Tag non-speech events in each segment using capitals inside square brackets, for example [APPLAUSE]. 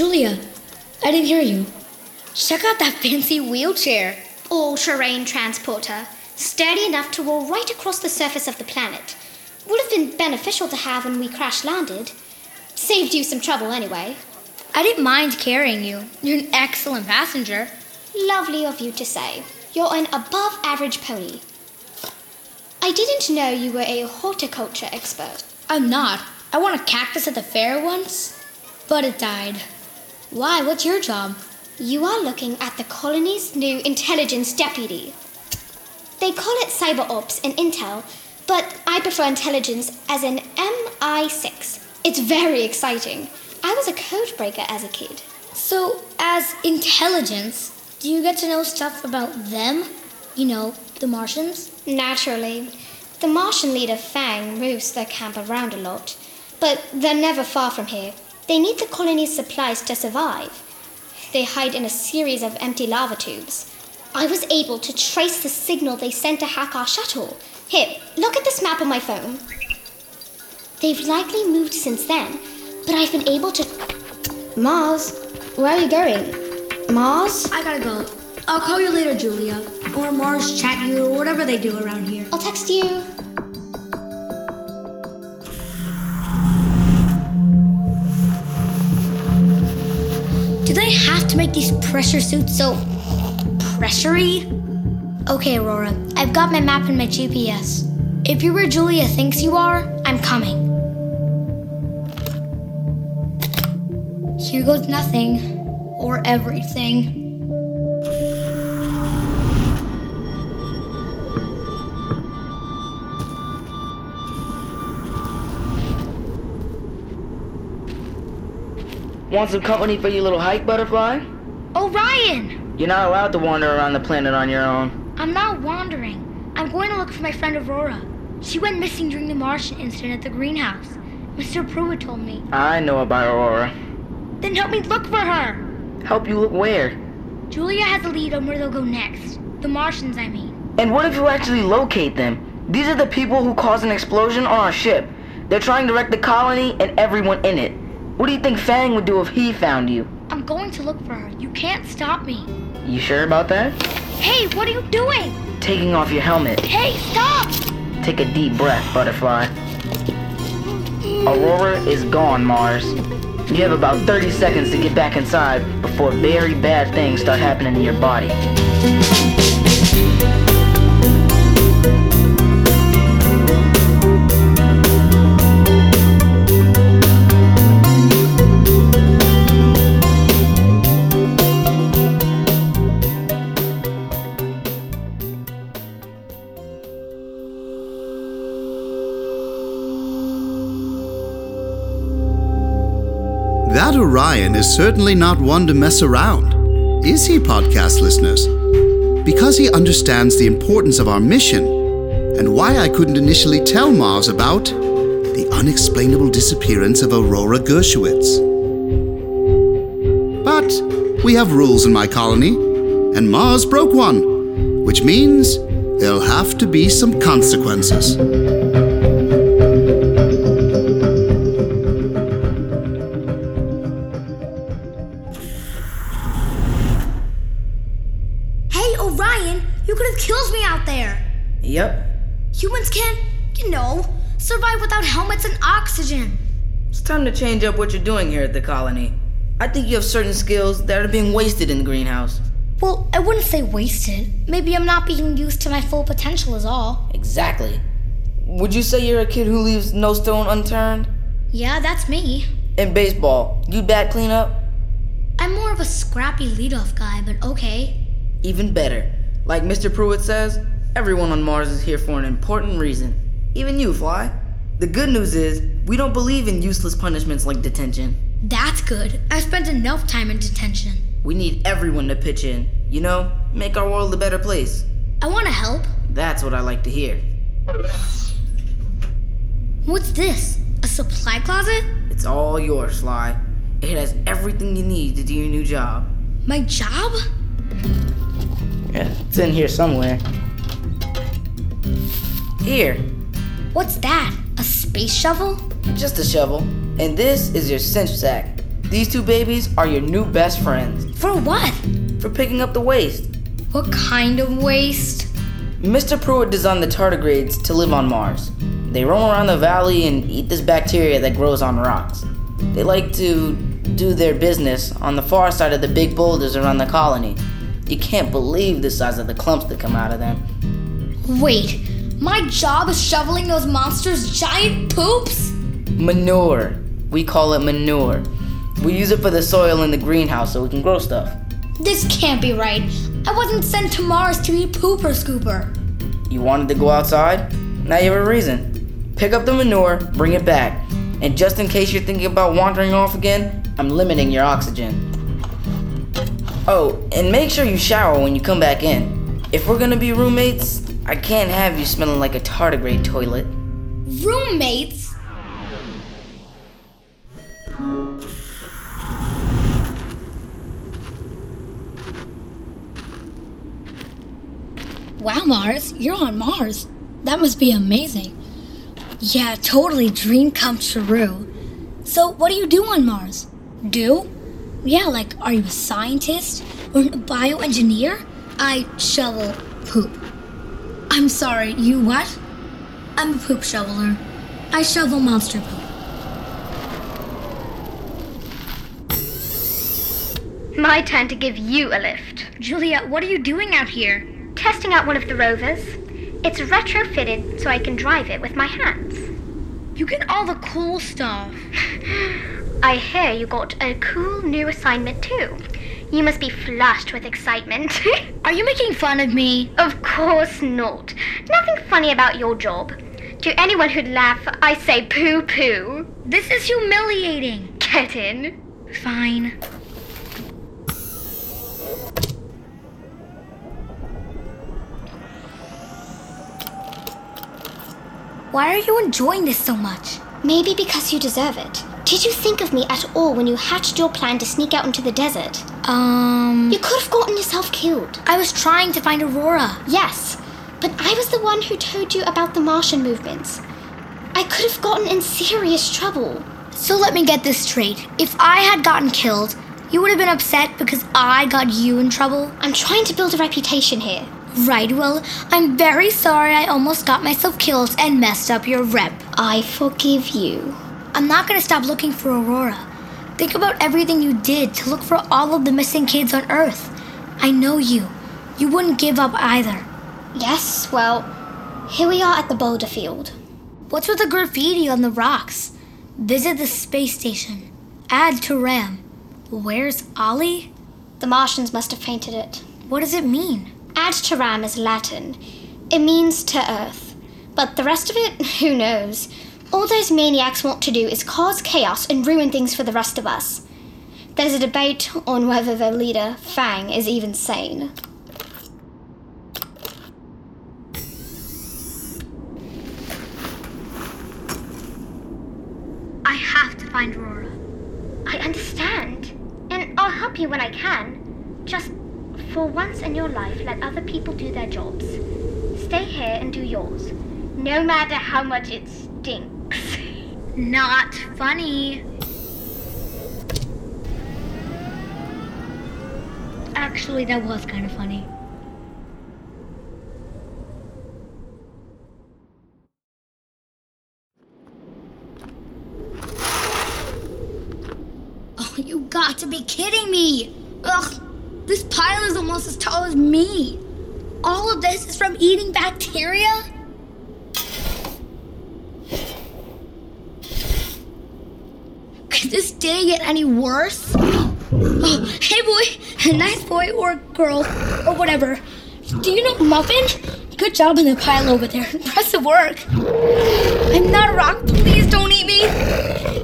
Julia. I didn't hear you. Check out that fancy wheelchair. all-terrain transporter, sturdy enough to roll right across the surface of the planet. Would have been beneficial to have when we crash landed. Saved you some trouble anyway. I didn't mind carrying you. You're an excellent passenger. Lovely of you to say. You're an above average pony. I didn't know you were a horticulture expert. I'm not. I won a cactus at the fair once, but it died. Why? What's your job? You are looking at the colony's new intelligence deputy. They call it cyber ops in Intel, but I prefer intelligence as in MI6. It's very exciting. I was a code breaker as a kid. So, as intelligence, do you get to know stuff about them? You know, the Martians? Naturally. The Martian leader Fang moves their camp around a lot, but they're never far from here. They need the colony's supplies to survive. They hide in a series of empty lava tubes. I was able to trace the signal they sent to hack our shuttle. Here, look at this map on my phone. They've likely moved since then, but I've been able to. Mars, where are you going? Mars? I gotta go. I'll call you later, Julia. Or Mars chat you, or whatever they do around here. I'll text you. Do they have to make these pressure suits so pressury? Okay, Aurora, I've got my map and my GPS. If you're where Julia thinks you are, I'm coming. Here goes nothing. Or everything. Want some company for your little hike, butterfly? Orion! You're not allowed to wander around the planet on your own. I'm not wandering. I'm going to look for my friend Aurora. She went missing during the Martian incident at the greenhouse. Mr. Pruitt told me. I know about Aurora. Then help me look for her! Help you look where? Julia has a lead on where they'll go next. The Martians, I mean. And what if you actually locate them? These are the people who caused an explosion on our ship. They're trying to wreck the colony and everyone in it. What do you think Fang would do if he found you? I'm going to look for her. You can't stop me. You sure about that? Hey, what are you doing? Taking off your helmet. Hey, stop! Take a deep breath, butterfly. Aurora is gone, Mars. You have about 30 seconds to get back inside before very bad things start happening to your body. Orion is certainly not one to mess around. Is he, podcast listeners? Because he understands the importance of our mission and why I couldn't initially tell Mars about the unexplainable disappearance of Aurora Dershowitz. But we have rules in my colony, and Mars broke one, which means there'll have to be some consequences. Without helmets and oxygen. It's time to change up what you're doing here at the colony. I think you have certain skills that are being wasted in the greenhouse. Well, I wouldn't say wasted. Maybe I'm not being used to my full potential, is all. Exactly. Would you say you're a kid who leaves no stone unturned? Yeah, that's me. In baseball, you bat cleanup? I'm more of a scrappy leadoff guy, but okay. Even better. Like Mr. Pruitt says, everyone on Mars is here for an important reason. Even you, Fly. The good news is, we don't believe in useless punishments like detention. That's good. I've spent enough time in detention. We need everyone to pitch in. You know, make our world a better place. I want to help. That's what I like to hear. What's this? A supply closet? It's all yours, Fly. It has everything you need to do your new job. My job? Yeah, it's in here somewhere. Here, What's that? A space shovel? just a shovel. And this is your cinch sack. These two babies are your new best friends For what? for picking up the waste. What kind of waste? Mr. Pruitt designed the tardigrades to live on Mars. They roam around the valley and eat this bacteria that grows on rocks. They like to do their business on the far side of the big boulders around the colony. You can't believe the size of the clumps that come out of them. Wait, my job is shoveling those monsters' giant poops? Manure. We call it manure. We use it for the soil in the greenhouse so we can grow stuff. This can't be right. I wasn't sent to Mars to be pooper scooper. You wanted to go outside? Now you have a reason. Pick up the manure, bring it back. And just in case you're thinking about wandering off again, I'm limiting your oxygen. Oh, and make sure you shower when you come back in. If we're gonna be roommates, I can't have you smelling like a tardigrade toilet. Roommates? Wow, Mars, you're on Mars. That must be amazing. Yeah, totally dream come true. So, what do you do on Mars? Do? Yeah, like, are you a scientist or a bioengineer? I shovel poop. I'm sorry, you what? I'm a poop shoveler. I shovel monster poop. My turn to give you a lift. Julia, what are you doing out here? Testing out one of the rovers. It's retrofitted so I can drive it with my hands. You get all the cool stuff. [SIGHS] I hear you got a cool new assignment too. You must be flushed with excitement. [LAUGHS] Are you making fun of me? of course not. Nothing funny about your job. To anyone who'd laugh, I say poo poo. This is humiliating. Get in. Fine. Why are you enjoying this so much? Maybe because you deserve it. Did you think of me at all when you hatched your plan to sneak out into the desert? Um, You could have gotten yourself killed. I was trying to find Aurora. Yes, but I was the one who told you about the Martian movements. I could have gotten in serious trouble. So let me get this straight. If I had gotten killed, you would have been upset because I got you in trouble? I'm trying to build a reputation here. Right, well, I'm very sorry I almost got myself killed and messed up your rep. I forgive you. I'm not gonna stop looking for Aurora. Think about everything you did to look for all of the missing kids on Earth. I know you. You wouldn't give up either. Yes, well, here we are at the boulder field. What's with the graffiti on the rocks? Visit the space station. Ad Terram. Where's Ollie? The Martians must have painted it. What does it mean? Ad Terram is Latin. It means to earth. But the rest of it, [LAUGHS] who knows? All those maniacs want to do is cause chaos and ruin things for the rest of us. There's a debate on whether their leader, Fang, is even sane. I have to find Aurora. I understand. And I'll help you when I can. Just for once in your life, let other people do their jobs. Stay here and do yours. No matter how much it stinks. Not funny. Actually, that was kind of funny. Oh, you got to be kidding me! Ugh, this pile is almost as tall as me. All of this is from eating bacteria? Day get any worse? [GASPS] Oh, hey boy, nice boy or girl or whatever. Do you know Muffin? Good job in the pile over there. [LAUGHS] Impressive work. I'm not a rock. Please don't eat me.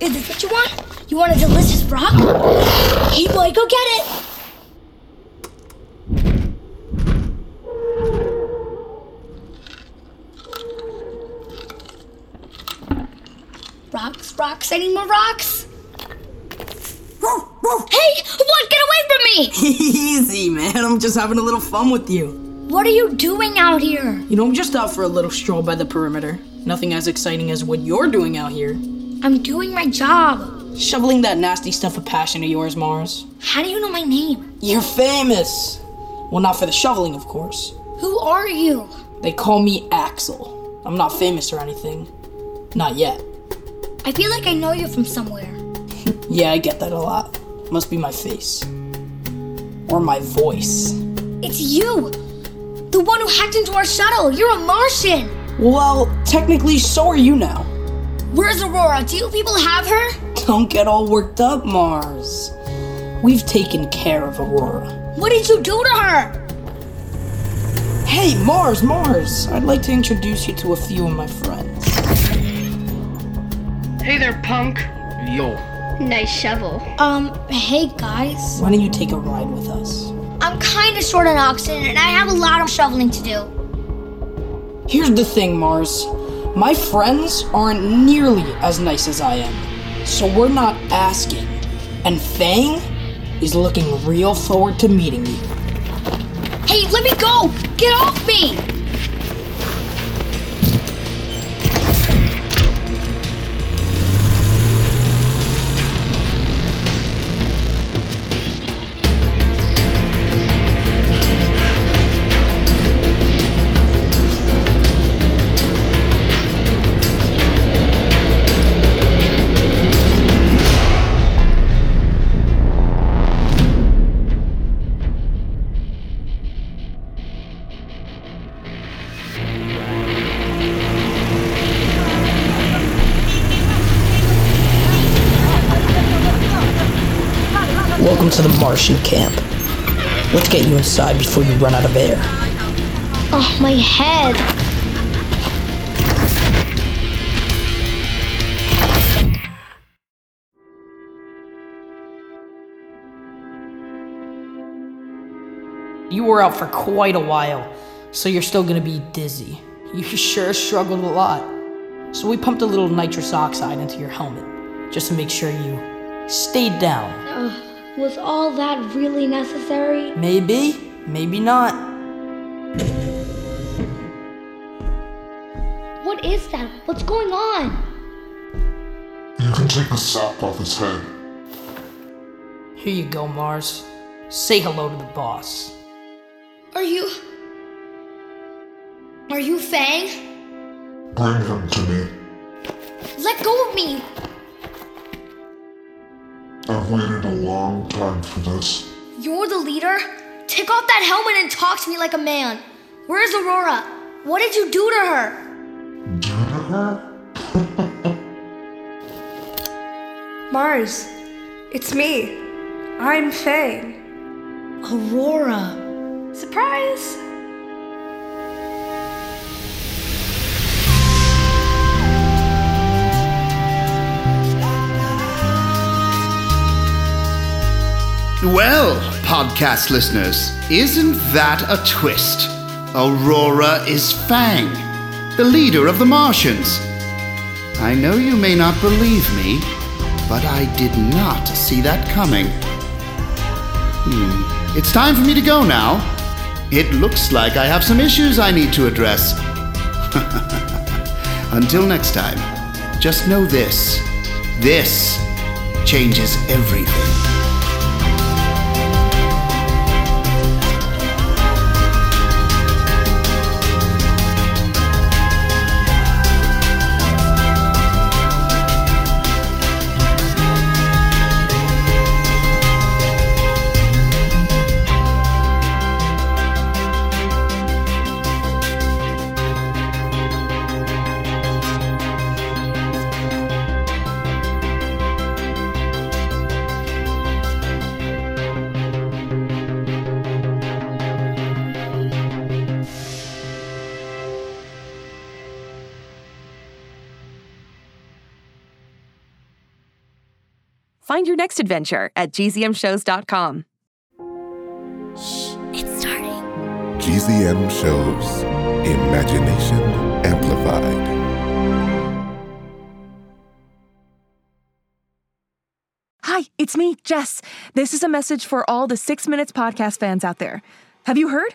Is this what you want? You want a delicious rock? [GASPS] Hey boy, go get it. Rocks, rocks, any more rocks? Hey, what? Get away from me! [LAUGHS] Easy, man. I'm just having a little fun with you. What are you doing out here? You know, I'm just out for a little stroll by the perimeter. Nothing as exciting as what you're doing out here. I'm doing my job. Shoveling that nasty stuff of passion of yours, Mars. How do you know my name? You're famous. Well, not for the shoveling, of course. Who are you? They call me Axel. I'm not famous or anything. Not yet. I feel like I know you from somewhere. [LAUGHS] Yeah, I get that a lot. Must be my face. Or my voice. It's you! The one who hacked into our shuttle! You're a Martian! Well, technically, so are you now. Where's Aurora? Do you people have her? Don't get all worked up, Mars. We've taken care of Aurora. What did you do to her? Hey, Mars, Mars! I'd like to introduce you to a few of my friends. Hey there, punk. Yo. Nice shovel. Um, hey guys. Why don't you take a ride with us? I'm kinda short on oxygen and I have a lot of shoveling to do. Here's the thing, Mars. My friends aren't nearly as nice as I am, so we're not asking. And Fang is looking real forward to meeting you. Hey, let me go! Get off me! To the Martian camp. Let's get you inside before you run out of air. Oh, my head. You were out for quite a while, so you're still gonna be dizzy. You [LAUGHS] sure struggled a lot. So we pumped a little nitrous oxide into your helmet, just to make sure you stayed down. Was all that really necessary? Maybe, maybe not. What is that? What's going on? You can take the sap off his head. Here you go, Mars. Say hello to the boss. Are you. Are you Fang? Bring him to me. Let go of me! I've waited a long time for this. You're the leader? Take off that helmet and talk to me like a man. Where's Aurora? What did you do to her? Do to her? Mars, it's me. I'm Fang. Aurora. Surprise! Well, podcast listeners, isn't that a twist? Aurora is Fang, the leader of the Martians. I know you may not believe me, but I did not see that coming. Hmm. It's time for me to go now. It looks like I have some issues I need to address. [LAUGHS] Until next time, just know this this changes everything. Find your next adventure at gzmshows.com. Shh, It's starting. GZM shows Imagination Amplified. Hi, it's me, Jess. This is a message for all the Six Minutes podcast fans out there. Have you heard?